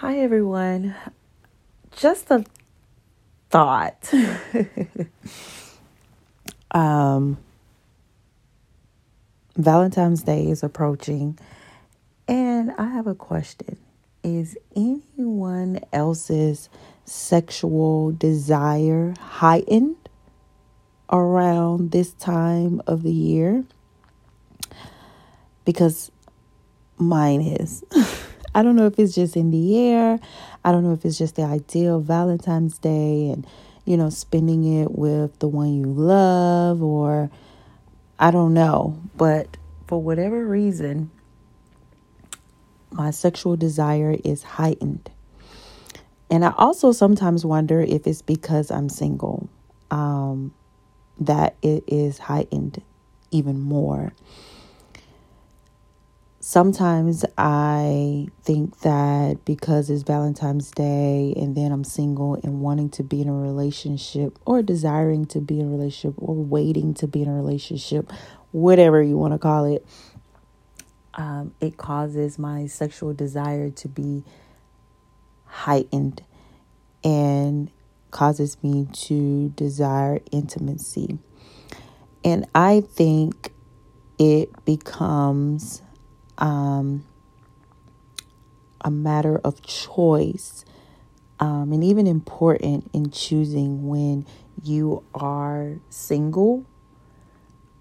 Hi, everyone. Just a thought. um, Valentine's Day is approaching, and I have a question. Is anyone else's sexual desire heightened around this time of the year? Because mine is. I don't know if it's just in the air. I don't know if it's just the idea of Valentine's Day and, you know, spending it with the one you love, or I don't know. But for whatever reason, my sexual desire is heightened. And I also sometimes wonder if it's because I'm single um, that it is heightened even more sometimes I think that because it's Valentine's Day and then I'm single and wanting to be in a relationship or desiring to be in a relationship or waiting to be in a relationship, whatever you want to call it, um, it causes my sexual desire to be heightened and causes me to desire intimacy. And I think it becomes um, a matter of choice um, and even important in choosing when you are single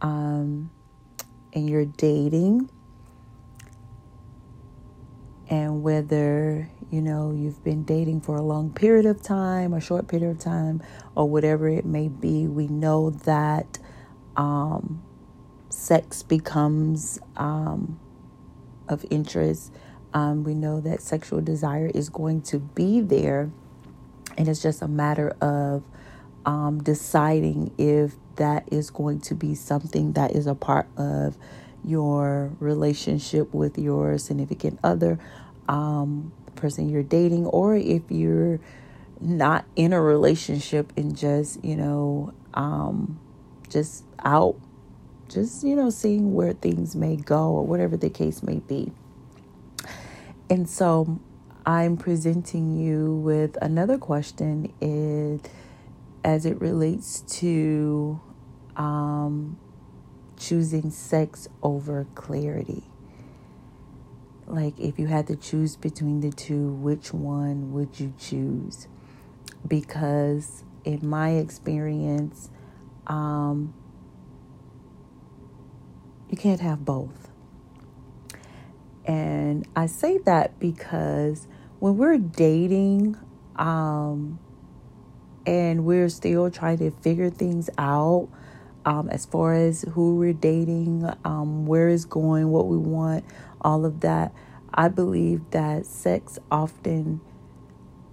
um, and you're dating and whether you know you've been dating for a long period of time a short period of time or whatever it may be we know that um, sex becomes um, of interest. Um, we know that sexual desire is going to be there, and it's just a matter of um, deciding if that is going to be something that is a part of your relationship with your significant other, um, the person you're dating, or if you're not in a relationship and just, you know, um, just out just, you know, seeing where things may go or whatever the case may be. And so I'm presenting you with another question is, as it relates to um, choosing sex over clarity. Like, if you had to choose between the two, which one would you choose? Because, in my experience, um, you can't have both. And I say that because when we're dating um, and we're still trying to figure things out um, as far as who we're dating, um, where it's going, what we want, all of that, I believe that sex often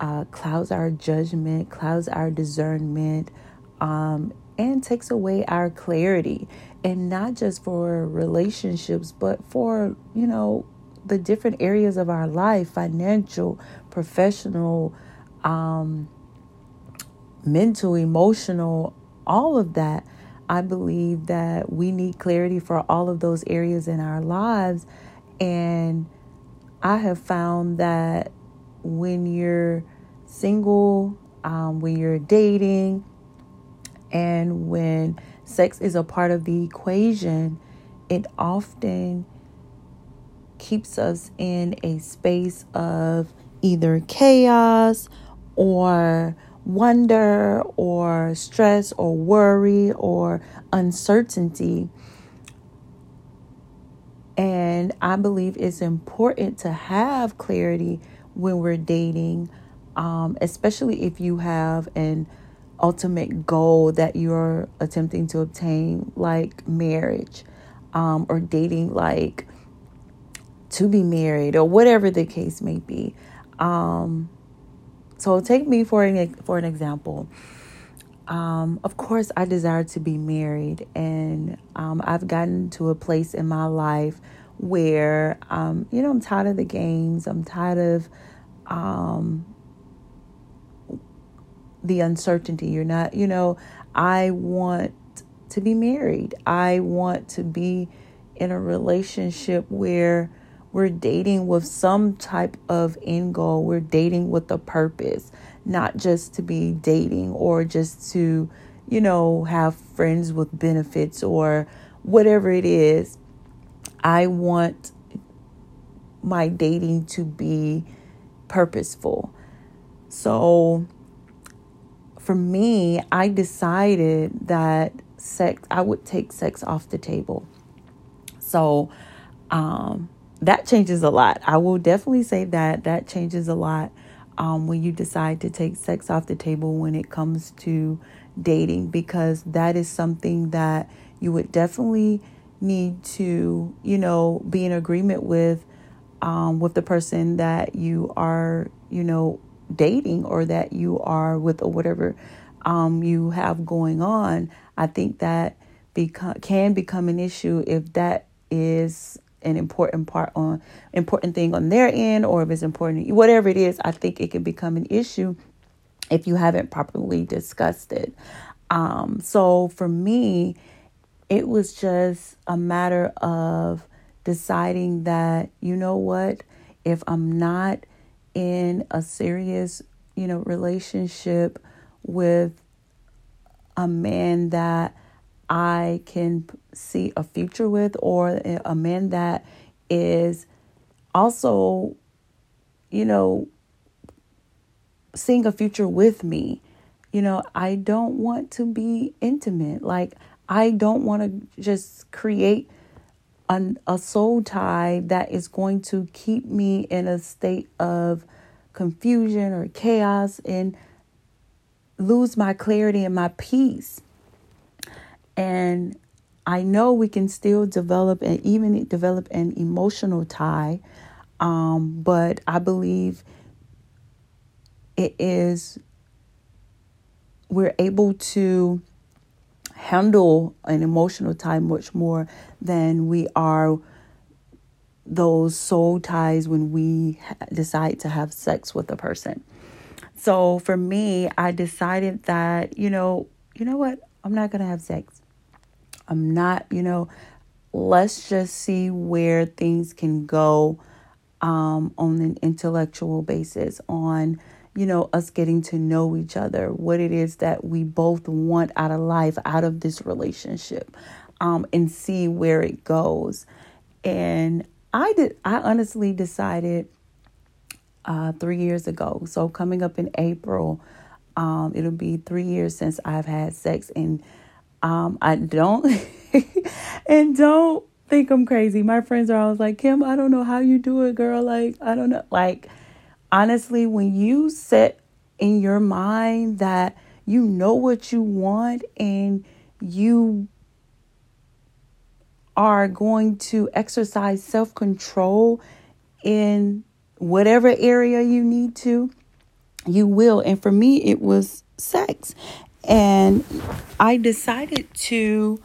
uh, clouds our judgment, clouds our discernment, um, and takes away our clarity. And not just for relationships but for you know the different areas of our life financial professional um mental emotional all of that. I believe that we need clarity for all of those areas in our lives. And i have found that when you're single um, when you're dating and when sex is a part of the equation, it often keeps us in a space of either chaos or wonder or stress or worry or uncertainty. And I believe it's important to have clarity when we're dating, um, especially if you have an ultimate goal that you're attempting to obtain, like marriage um, or dating, like to be married or whatever the case may be. Um, so take me for an for an example. Um, of course, I desire to be married, and um, I've gotten to a place in my life where, um, you know, I'm tired of the games. I'm tired of um, the uncertainty. You're not, you know, I want to be married. I want to be in a relationship where we're dating with some type of end goal. We're dating with a purpose, not just to be dating or just to, you know, have friends with benefits or whatever it is. I want my dating to be purposeful. So for me, I decided that sex, I would take sex off the table. So um, that changes a lot. I will definitely say that that changes a lot um, when you decide to take sex off the table when it comes to dating, because that is something that you would definitely need to, you know, be in agreement with um, with the person that you are, you know, dating or that you are with or whatever um, you have going on. I think that can become an issue if that is an important part on important thing on their end or if it's important whatever it is i think it can become an issue if you haven't properly discussed it um, so for me it was just a matter of deciding that, you know what, if I'm not in a serious, you know, relationship with a man that I can see a future with, or a man that is also, you know, seeing a future with me. You know, I don't want to be intimate. Like, I don't want to just create an, a soul tie that is going to keep me in a state of confusion or chaos and lose my clarity and my peace. And I know we can still develop and even develop an emotional tie, um, but I believe it is, we're able to handle an emotional tie much more than we are those soul ties when we decide to have sex with a person. So for me, I decided that, you know, you know what? I'm not going to have sex. I'm not, you know, let's just see where things can go um, on an intellectual basis, on you know, us getting to know each other, what it is that we both want out of life, out of this relationship, um, and see where it goes. And I did, I honestly decided uh, three years ago. So coming up in April, um, it'll be three years since I've had sex, and um, I don't, and don't think I'm crazy. My friends are always like, Kim, I don't know how you do it, girl. Like, I don't know, like honestly, when you set in your mind that you know what you want and you are going to exercise self control in whatever area you need to, you will. And for me, it was sex. And I decided to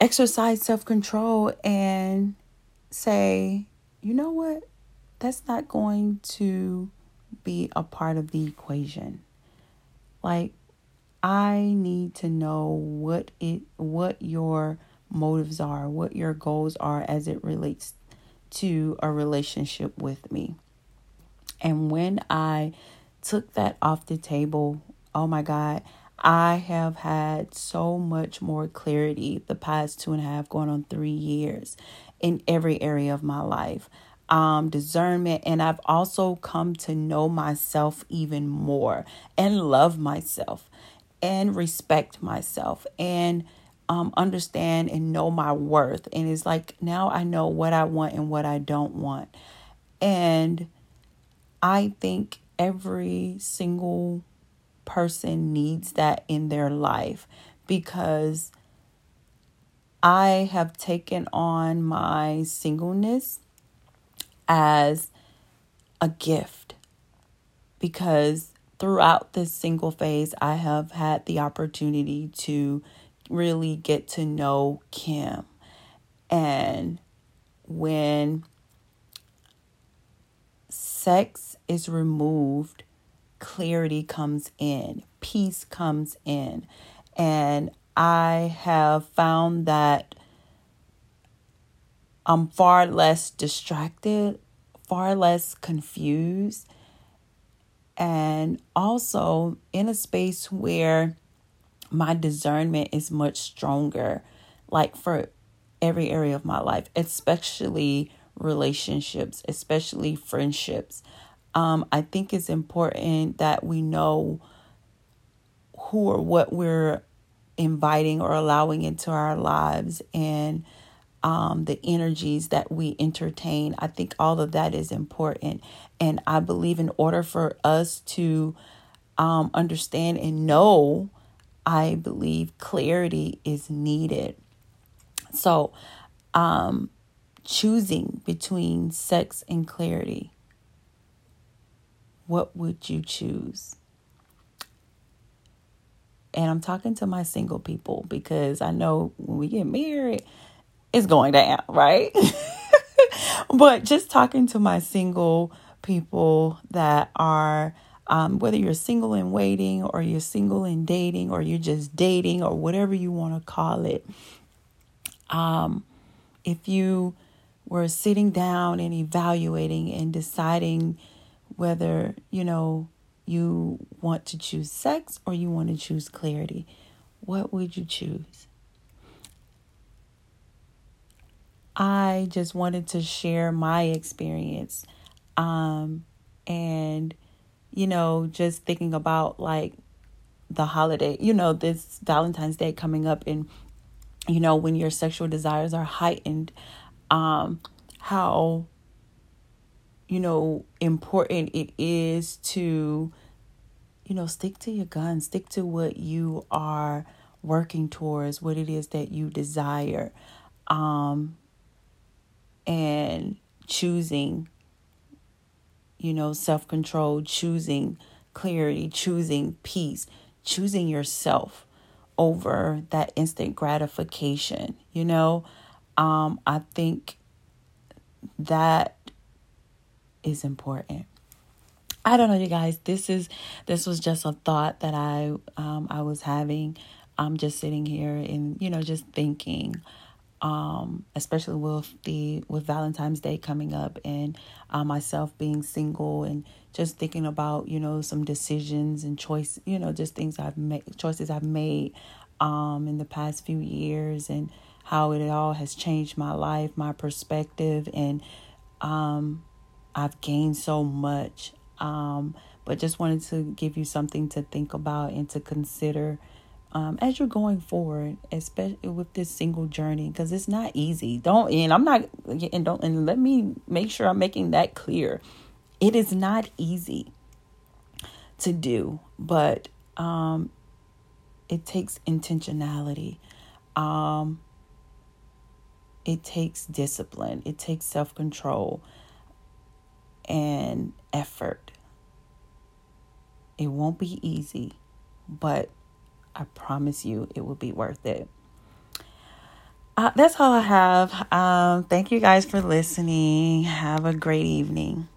exercise self control and say, you know what? That's not going to be a part of the equation. Like I need to know what it what your motives are, what your goals are as it relates to a relationship with me. And when I took that off the table, oh my God, I have had so much more clarity the past two and a half, going on three years in every area of my life um, discernment, and I've also come to know myself even more and love myself and respect myself and um, understand and know my worth. And it's like now I know what I want and what I don't want. And I think every single person needs that in their life because I have taken on my singleness as a gift because throughout this single phase, I have had the opportunity to really get to know Kim. And when sex is removed, clarity comes in, peace comes in. And I have found that I'm far less distracted, far less confused, and also in a space where my discernment is much stronger, like for every area of my life, especially relationships, especially friendships. Um, I think it's important that we know who or what we're inviting or allowing into our lives and um, the energies that we entertain. I think all of that is important. And I believe in order for us to um, understand and know, I believe clarity is needed. So, um, choosing between sex and clarity, what would you choose? And I'm talking to my single people because I know when we get married, is going down, right? but just talking to my single people that are, um, whether you're single and waiting or you're single and dating or you're just dating or whatever you want to call it. Um, if you were sitting down and evaluating and deciding whether, you know, you want to choose sex or you want to choose clarity, what would you choose? I just wanted to share my experience. Um, and, you know, just thinking about like the holiday, you know, this Valentine's Day coming up, and, you know, when your sexual desires are heightened, um, how, you know, important it is to, you know, stick to your guns, stick to what you are working towards, what it is that you desire. Um, and choosing, you know, self control, choosing clarity, choosing peace, choosing yourself over that instant gratification, you know. Um, I think that is important. I don't know, you guys. This is this was just a thought that I um, I was having. I'm just sitting here and you know just thinking um, especially with the with Valentine's Day coming up and uh, myself being single and just thinking about you know some decisions and choice you know just things I've made choices I've made um, in the past few years and how it all has changed my life my perspective and um, I've gained so much um, but just wanted to give you something to think about and to consider um, as you're going forward, especially with this single journey, because it's not easy. Don't and I'm not and don't and let me make sure I'm making that clear. It is not easy to do, but um, it takes intentionality. Um, it takes discipline. It takes self control and effort. It won't be easy, but I promise you it will be worth it. Uh, that's all I have. Um, thank you guys for listening. Have a great evening.